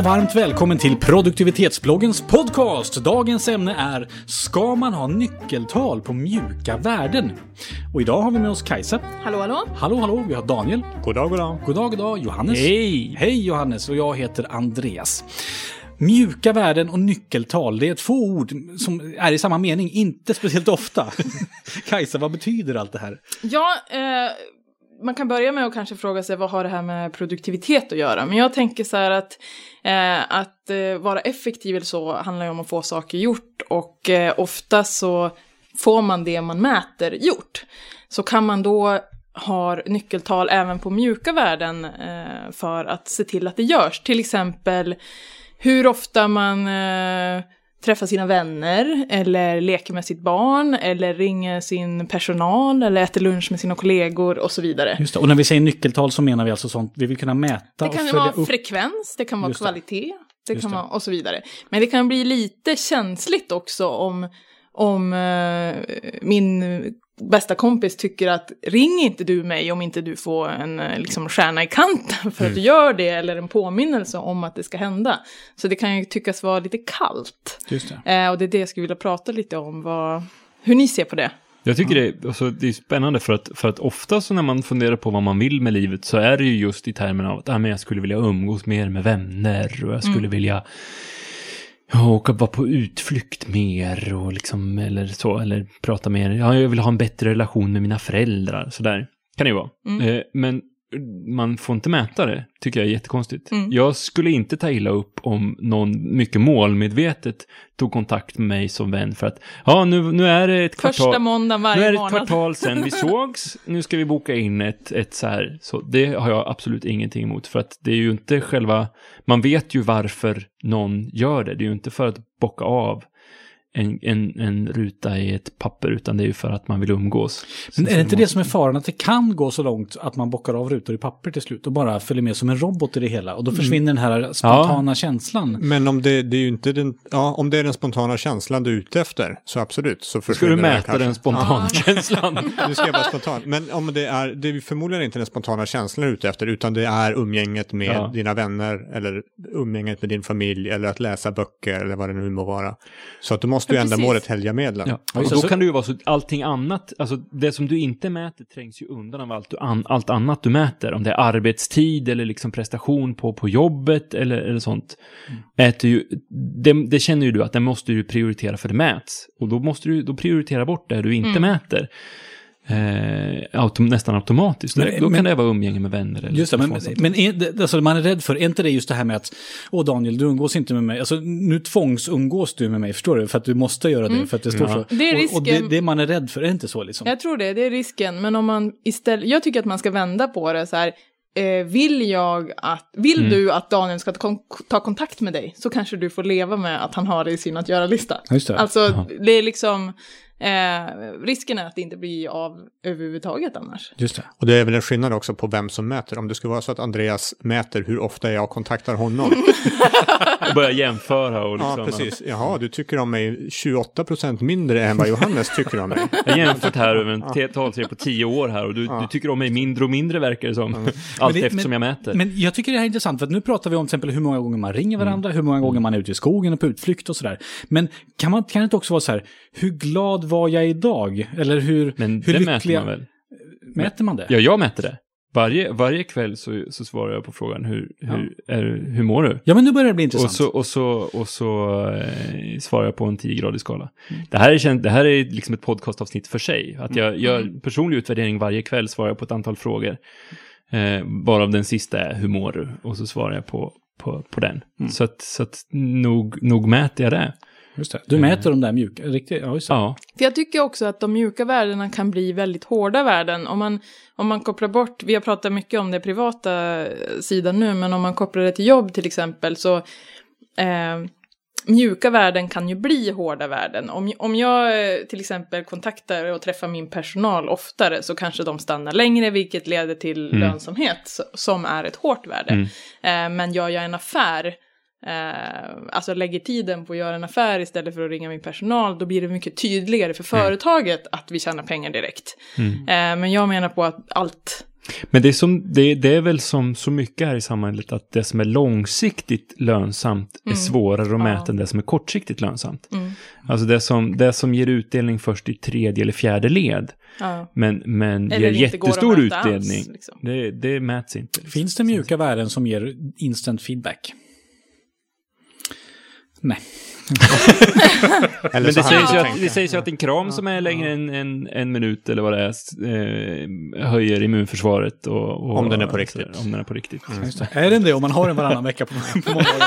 och varmt välkommen till produktivitetsbloggens podcast. Dagens ämne är Ska man ha nyckeltal på mjuka värden? Och idag har vi med oss Kajsa. Hallå, hallå. Hallå, hallå. Vi har Daniel. God dag, god dag. God dag, god dag. Johannes. Hej! Hej Johannes och jag heter Andreas. Mjuka värden och nyckeltal, det är två ord som är i samma mening, inte speciellt ofta. Kajsa, vad betyder allt det här? Ja, eh, man kan börja med att kanske fråga sig vad har det här med produktivitet att göra? Men jag tänker så här att, eh, att eh, vara effektiv eller så handlar ju om att få saker gjort och eh, ofta så får man det man mäter gjort. Så kan man då ha nyckeltal även på mjuka värden eh, för att se till att det görs. Till exempel hur ofta man eh, träffar sina vänner eller leker med sitt barn eller ringer sin personal eller äter lunch med sina kollegor och så vidare. Just det. Och när vi säger nyckeltal så menar vi alltså sånt vi vill kunna mäta Det och kan ju följa vara upp. frekvens, det kan vara Just det. kvalitet, det Just kan det. vara och så vidare. Men det kan bli lite känsligt också om, om eh, min bästa kompis tycker att ring inte du mig om inte du får en eh, liksom, stjärna i kanten för att Mm. du gör det eller en påminnelse om att det ska hända. Så det kan ju tyckas vara lite kallt. Just det. Eh, och det är det jag skulle vilja prata lite om, vad, hur ni ser på det. Jag tycker det, är- alltså, det är spännande för att, för att ofta så när man funderar på vad man vill med livet så är det ju just i termen av att ah, men jag skulle vilja umgås mer med vänner och jag skulle vilja ja, åka vara på utflykt mer och liksom eller så, eller prata mer. Ja, jag vill ha en bättre relation med mina föräldrar, sådär. Kan det ju vara. Mm. Eh, men man får inte mäta det, tycker jag är jättekonstigt. Mm. Jag skulle inte ta illa upp om någon mycket målmedvetet tog kontakt med mig som vän för att ja, nu, nu är det ett kvartal. Första måndagen Nu är varje det ett månad. kvartal sedan vi sågs, nu ska vi boka in ett, ett så här, så det har jag absolut ingenting emot, för att det är ju inte själva, man vet ju varför någon gör det, det är ju inte för att bocka av en, en, en ruta i ett papper, utan det är ju för att man vill umgås. Men är det inte det som är faran, att det kan gå så långt att man bockar av rutor i papper till slut och bara följer med som en robot i det hela och då försvinner den här spontana känslan. Men om det, det är ju inte den, ja, om det är den spontana känslan du är ute efter, så absolut. Så Ska du försvinner det här mäta kanske. den spontana känslan? Ja, du ska vara spontan. Men om det är, det är förmodligen inte den spontana känslan du är ute efter, utan det är umgänget med Ja. dina vänner, eller umgänget med din familj, eller att läsa böcker, eller vad det nu må vara. Så att då måste ju Ja, ändamålet helga medlen. Ja, och just då kan det ju vara så att allting annat, alltså det som du inte mäter trängs ju undan av allt, du an, allt annat du mäter. Om det är arbetstid eller liksom prestation på, på jobbet eller, eller sånt. Äter ju, det, det känner ju du att det måste du prioritera för det mäts. Och då måste du då prioritera bort det du inte mäter. Eh, autom, nästan automatiskt. Men- då men- kan det vara umgänge med vänner. Eller Just det, men, men är, alltså man är rädd för, är inte det just det här med att Åh Daniel, du umgås inte med mig. Alltså nu tvångsumgås du med mig, förstår du? För att du måste göra det, för att det står Ja. så. Mm. Det är och, och det, risken. det man är rädd för, är inte så liksom? Jag tror det, det är risken. Men om man istället, jag tycker att man ska vända på det så här. Eh, vill jag att, vill Mm. du att Daniel ska ta, kon- ta kontakt med dig så kanske du får leva med att han har det i sin att göra-lista. Just det. Alltså det är liksom, eh, risken är att det inte blir av överhuvudtaget annars. Just det. Och det är väl en skillnad också på vem som mäter. Om det skulle vara så att Andreas mäter hur ofta jag kontaktar honom. Och börja jämföra och liksom. ja, precis. Jaha, du tycker om mig 28 procent mindre än vad Johannes tycker om mig. Jag har jämfört här över en talserie på tio år här och du, du tycker om mig mindre och mindre verkar det som. Allt Men det- eftersom men- jag mäter. Men jag tycker det här är intressant, för att nu pratar vi om till exempel hur många gånger man ringer varandra, hur många gånger man är ute i skogen och på utflykt och sådär. Men kan, man, kan det inte också vara så här, hur glad var jag idag? Eller hur, Men hur det mäter lyckliga... man väl? Mäter man det? Ja, jag mäter det. Varje, varje kväll så, så svarar jag på frågan hur, hur, är, hur mår du? Ja, men nu börjar det bli intressant. Och så, och så, och så eh, svarar jag på en 10-gradig skala. Det, här är, det här är liksom ett podcastavsnitt för sig. Att jag gör personlig utvärdering varje kväll, svarar jag på ett antal frågor. Eh, varav den sista är hur mår du? Och så svarar jag på, på, på den. Så att, så att nog, nog mäter jag det. Just det. Du mäter de där mjuka, riktigt, ja just det. Ja. För jag tycker också att de mjuka värdena kan bli väldigt hårda värden. Om man, om man kopplar bort, vi har pratat mycket om det privata eh, sidan nu, men om man kopplar det till jobb till exempel så eh, mjuka värden kan ju bli hårda värden. Om, om jag eh, till exempel kontaktar och träffar min personal oftare så kanske de stannar längre, vilket leder till Mm. lönsamhet som är ett hårt värde. Mm. Eh, men gör jag en affär eh, alltså lägger tiden på att göra en affär istället för att ringa min personal, då blir det mycket tydligare för företaget att vi tjänar pengar direkt. Mm. Eh, men jag menar på att allt Men det är, som, det, det är väl som så mycket här i samhället att det som är långsiktigt lönsamt är Mm. svårare att Ja. mäta än det som är kortsiktigt lönsamt. Mm. Alltså det som, det som ger utdelning först i tredje eller fjärde led, Ja. men, men Eller ger jättestor utdelning, alls, liksom. det, det mäts inte. liksom. Finns det mjuka värden som ger instant feedback? Nej. Eller Men så det sägs, att, det sägs ju att en kram som är längre än en, en minut eller vad det är eh, höjer immunförsvaret. Och, och, Om den är på riktigt. Om den är på riktigt. Är den det om man har den varannan vecka på, på måndagen?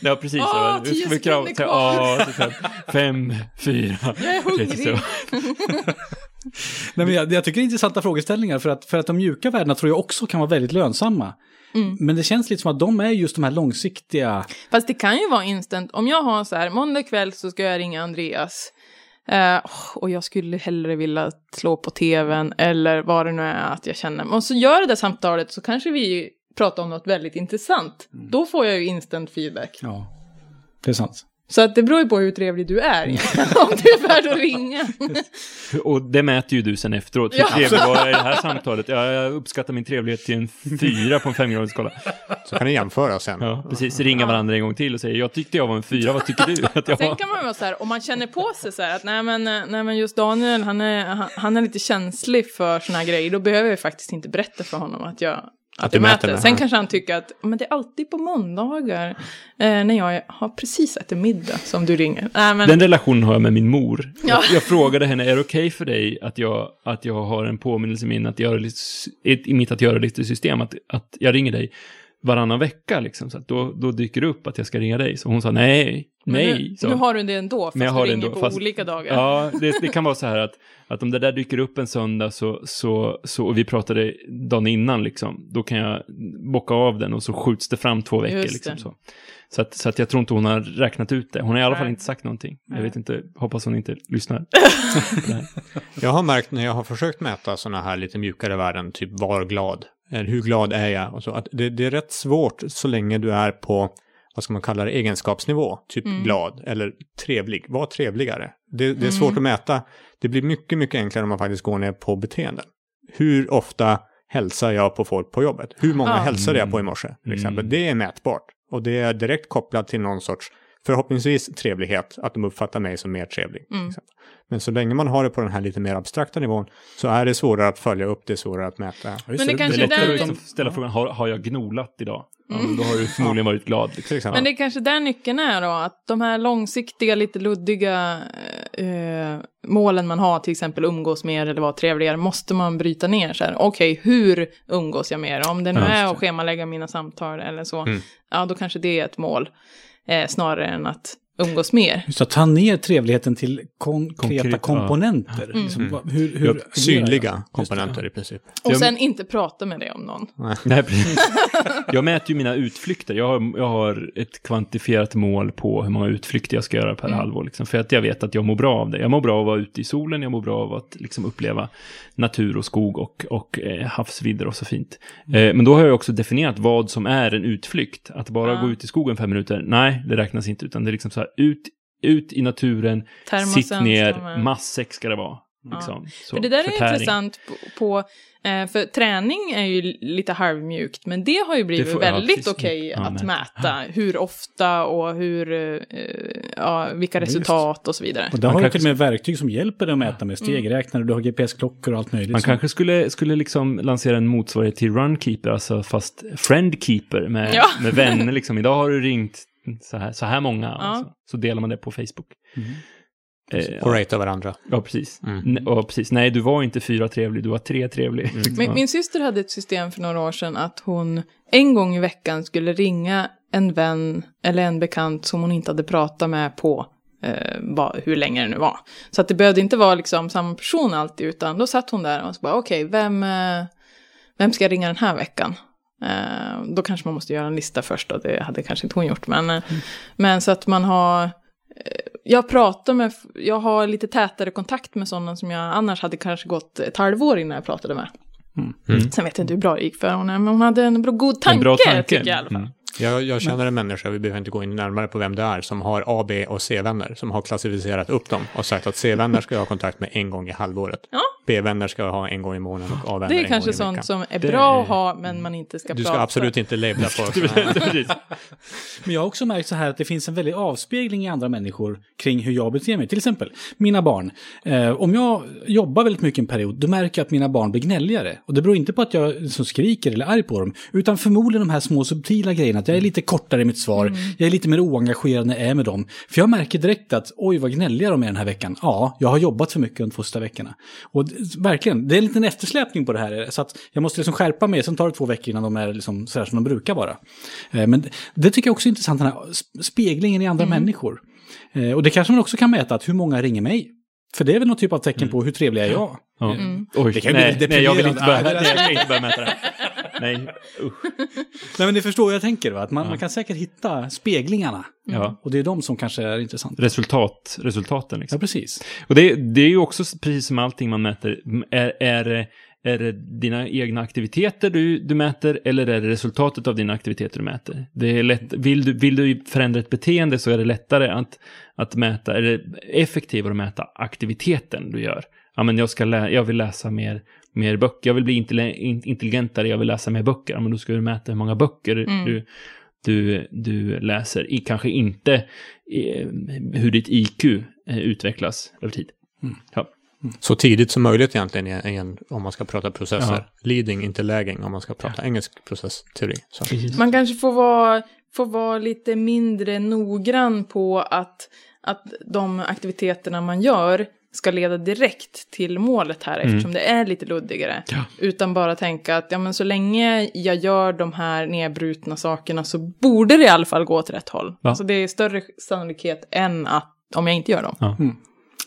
Ja, precis. Åh, tio sekunder kvar. Sen, fem, fyra, Jag är hungrig. 32. Nej, men jag, jag tycker det är intressanta frågeställningar för att, för att de mjuka värdena tror jag också kan vara väldigt lönsamma. Mm. Men det känns lite som att de är just de här långsiktiga... Fast det kan ju vara instant. Om jag har så här, måndag kväll så ska jag ringa Andreas. Eh, och jag skulle hellre vilja slå på tvn eller vad det nu är att jag känner. Och så gör det där samtalet så kanske vi pratar om något väldigt intressant. Då får jag ju instant feedback. Ja, det är sant. Så att det beror ju på hur trevlig du är egentligen, om det är värt att ringa. Och det mäter ju du sen efteråt. Hur Ja. trevlig var jag i det här samtalet? Ja, jag uppskattar min trevlighet till en fyra på en femgradig skala. Så kan ni jämföra sen. Ja, precis. Ringa varandra en gång till och säga jag tyckte jag var en fyra, vad tycker du att jag Sen kan man vara så här, om man känner på sig så här att nej men, eh, nej men just Daniel, han är, han, han är lite känslig för såna här grejer, då behöver jag faktiskt inte berätta för honom att jag att, du det, Sen kanske han tycker att men det är alltid på måndagar eh, när jag har precis ätit middag som du ringer. Nej, men, Den relationen har jag med min mor. Ja. Jag, jag frågade henne, är det okej för dig att jag, att jag har en påminnelse i, min att göra lite, i mitt att göra lite system, att, att jag ringer dig varannan vecka liksom, så att då, då dyker det upp att jag ska ringa dig. Så hon sa nej, nej. nu, så. nu har du det ändå, fast Men jag har du det ringer ändå, på fast- olika dagar. Ja, det, det kan vara så här att, att om det där dyker upp en söndag så, så, så, och vi pratade dagen innan liksom, då kan jag bocka av den och så skjuts det fram två veckor. Just Liksom, så. Så, att, så att jag tror inte hon har räknat ut det. Hon har i alla fall inte sagt någonting. Jag vet inte, hoppas hon inte lyssnar. Jag har märkt när jag har försökt mäta sådana här lite mjukare värden, typ var glad, eller hur glad är jag och så, att det, det är rätt svårt så länge du är på, vad ska man kalla det, egenskapsnivå, typ Mm. glad eller trevlig. Var trevligare. Det, det är svårt att mäta. Det blir mycket, mycket enklare om man faktiskt går ner på beteenden. Hur ofta hälsar jag på folk på jobbet? Hur många Ja. hälsade jag på i morse? Till exempel. Mm. Det är mätbart. Och det är direkt kopplat till någon sorts, förhoppningsvis trevlighet, att de uppfattar mig som mer trevlig. Mm. exempel. Men så länge man har det på den här lite mer abstrakta nivån så är det svårare att följa upp, det är svårare att mäta. Ja, Men det, det Det kanske är är lättare där att liksom ställa frågan, har, har jag gnolat idag? Ja, Mm. men då har du förmodligen varit glad. Liksom. Men det är kanske där nyckeln är då, att de här långsiktiga, lite luddiga eh, målen man har, till exempel umgås mer eller vara trevligare, måste man bryta ner så här. Okej, hur umgås jag mer? Om det nu Ja, är det. att schemalägga mina samtal eller så, Mm. ja då kanske det är ett mål, eh, snarare än att umgås mer. Just att ta ner trevligheten till konkreta Konkret, ja. komponenter. Mm. Liksom, vad- hur, hur Ja, jag? synliga det, komponenter i princip. Och Jag- sen inte prata med det om någon. Nej, precis. Jag mäter ju mina utflykter. Jag har, jag har ett kvantifierat mål på hur många utflykter jag ska göra per Mm. halvår. Liksom, för att jag vet att jag mår bra av det. Jag mår bra av att vara ute i solen, jag mår bra av att liksom, uppleva natur och skog och, och eh, havsvidder och så fint. Eh, men då har jag också definierat vad som är en utflykt. Att bara Ja. gå ut i skogen fem minuter, nej, det räknas inte. Utan det är liksom så här, ut, ut i naturen, Termosen sitt ner, matsäck ska det vara. Liksom. Så, För det där är förtäring. intressant på, på eh, för träning är ju lite halvmjukt, men det har ju blivit får- ja, väldigt precis. okej Ja, att mäta. Hur ofta och hur, eh, ja, vilka resultat och så vidare. Och där Man har du till och med verktyg som hjälper dig att mäta med stegräknare, du har GPS-klockor och allt möjligt. Man som- kanske skulle, skulle liksom lansera en motsvarighet till Runkeeper, alltså fast Friendkeeper med, Ja. med vänner. Liksom. Idag har du ringt så här, så här många, alltså. så delar man det på Facebook. Mm. Eh, Och ratea varandra. ja, precis. Mm. Ja, precis. Nej, du var inte fyra trevlig, du var tre trevlig. Liksom. Min, min syster hade ett system för några år sedan att hon en gång i veckan skulle ringa en vän eller en bekant som hon inte hade pratat med på eh, vad, hur länge det nu var. Så att det behövde inte vara liksom samma person alltid, utan då satt hon där och så bara okej, vem, eh, vem ska jag ringa den här veckan? Eh, då kanske man måste göra en lista först och det hade kanske inte hon gjort. Men, eh, men så att man har eh, jag pratar med, jag har lite tätare kontakt med sådana som jag annars hade kanske gått ett halvår innan jag pratade med. Mm. Sen vet jag inte hur bra det gick för henne, men hon hade en bra, god tanke, en bra tanke. tycker jag i alla fall. Mm. Jag, jag känner en människa, vi behöver inte gå in närmare på vem det är, som har A, B och C-vänner, som har klassificerat upp dem och sagt att C-vänner ska jag ha kontakt med en gång i halvåret. Ja. B-vänner ska ha en gång i månaden och A-vänner Det är en kanske gång i veckan. sånt som är Det bra är- att ha, men man inte ska Du prata. ska absolut inte labla på. Men jag har också märkt så här att det finns en väldig avspegling i andra människor kring hur jag beter mig. Till exempel mina barn. Eh, om jag jobbar väldigt mycket en period, då märker jag att mina barn blir gnälligare. Och det beror inte på att jag liksom skriker eller är arg på dem, utan förmodligen de här små subtila grejerna. Att jag är lite kortare i mitt svar, jag är lite mer oengagerad när jag är med dem. För jag märker direkt att oj vad gnälliga de är den här veckan. Ja, jag har jobbat för mycket de två sista veckorna. Och det, verkligen, det är en liten eftersläpning på det här. Så att jag måste liksom skärpa mig, sen tar det två veckor innan de är liksom sådär som de brukar vara. Eh, Men det, det tycker jag också är intressant, den här sp- speglingen i andra människor. Eh, Och det kanske man också kan mäta, att hur många ringer mig? För det är väl någon typ av tecken på hur trevlig är jag? Ja. Mm. Oj, Det kan bli nej, lite nej, jag vill inte börja, nej, jag inte börja mäta det. Nej, usch. Nej men ni förstår vad jag tänker va? Att man, man kan säkert hitta speglingarna. Ja. Och det är de som kanske är intressanta. Resultat, resultaten liksom. Ja, precis. Och det, det är ju också precis som allting man mäter. Är, är, är det dina egna aktiviteter du, du mäter eller är det resultatet av dina aktiviteter du mäter? Det är lätt, vill, du, vill du förändra ett beteende så är det lättare att, att mäta, eller effektivare att mäta aktiviteten du gör. Ja, men jag, ska lä, jag vill läsa mer, mer böcker, jag vill bli intelli- in- intelligentare, jag vill läsa mer böcker. Ja, men då ska du mäta hur många böcker Mm. du, du, du läser. I, kanske inte eh, hur ditt IQ eh, utvecklas över tid. Ja. Så tidigt som möjligt egentligen i en, i en, om man ska prata processer. Ja. Leading, inte lagging, om man ska prata engelsk processteori. Så. Man kanske får vara, får vara lite mindre noggrann på att, att de aktiviteterna man gör ska leda direkt till målet här eftersom det är lite luddigare. Ja. Utan bara tänka att ja, men så länge jag gör de här nedbrutna sakerna så borde det i alla fall gå åt rätt håll. Ja. Alltså det är större sannolikhet än att om jag inte gör dem.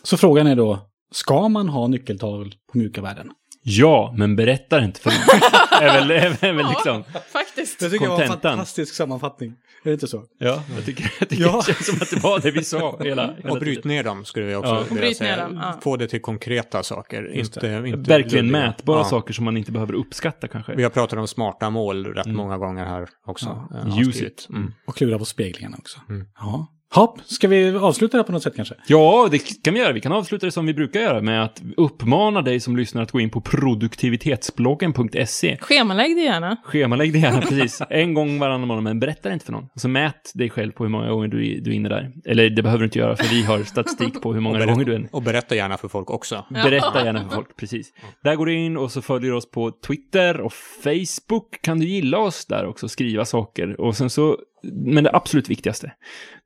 Så frågan är då, ska man ha nyckeltal på mjuka värden? Ja, men berättar inte för mig. är väl, är väl, är väl liksom... faktiskt. Det tycker jag var en fantastisk sammanfattning. Är det inte så? Ja, jag tycker, jag tycker Ja. det känns som att det var det vi sa hela, hela Och bryt ner dem skulle vi också Ja. vilja Bryt ner säga. dem, ja. Få det till konkreta saker. Inte, inte Verkligen luddiga. mätbara Ja. saker som man inte behöver uppskatta kanske. Vi har pratat om smarta mål rätt Mm. många gånger här också. Ja. eh, Use it. Mm. Och klura på speglingarna också. Mm. Ja. Hopp, ska vi avsluta det på något sätt kanske? Ja, det kan vi göra. Vi kan avsluta det som vi brukar göra med att uppmana dig som lyssnar att gå in på produktivitetsbloggen.se. Schemalägg det gärna. Schemalägg det gärna precis. En gång varannan månad, men berätta inte för någon. Så mät dig själv på hur många gånger du, du är inne där. Eller det behöver du inte göra, för vi har statistik på hur många berätta- gånger du är inne. Och berätta gärna för folk också. Berätta gärna för folk, precis. Där går du in och så följer du oss på Twitter och Facebook. Kan du gilla oss där också, skriva saker. Och sen så, men det absolut viktigaste,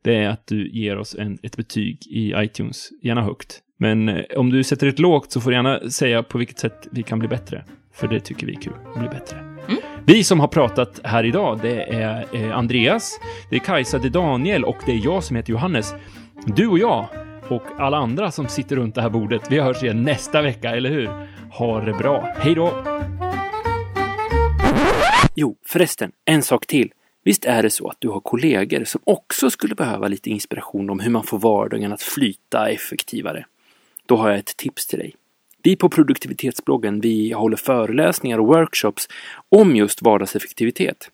det är att du ger oss en, ett betyg i iTunes, gärna högt. Men eh, om du sätter ett lågt så får du gärna säga på vilket sätt vi kan bli bättre. För det tycker vi är kul, att bli bättre. Vi som har pratat här idag, det är eh, Andreas, det är Kajsa, det är Daniel och det är jag som heter Johannes. Du och jag och alla andra som sitter runt det här bordet, vi hörs igen nästa vecka, eller hur? Ha det bra. Hej då! Jo, förresten, en sak till. Visst är det så att du har kollegor som också skulle behöva lite inspiration om hur man får vardagen att flyta effektivare? Då har jag ett tips till dig. Vi på produktivitetsbloggen, vi håller föreläsningar och workshops om just vardagseffektivitet.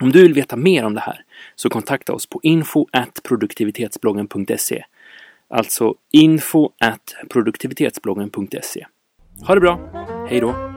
Om du vill veta mer om det här så kontakta oss på info produktivitetsbloggen.se. Alltså info produktivitetsbloggen.se. Ha det bra! Hej då!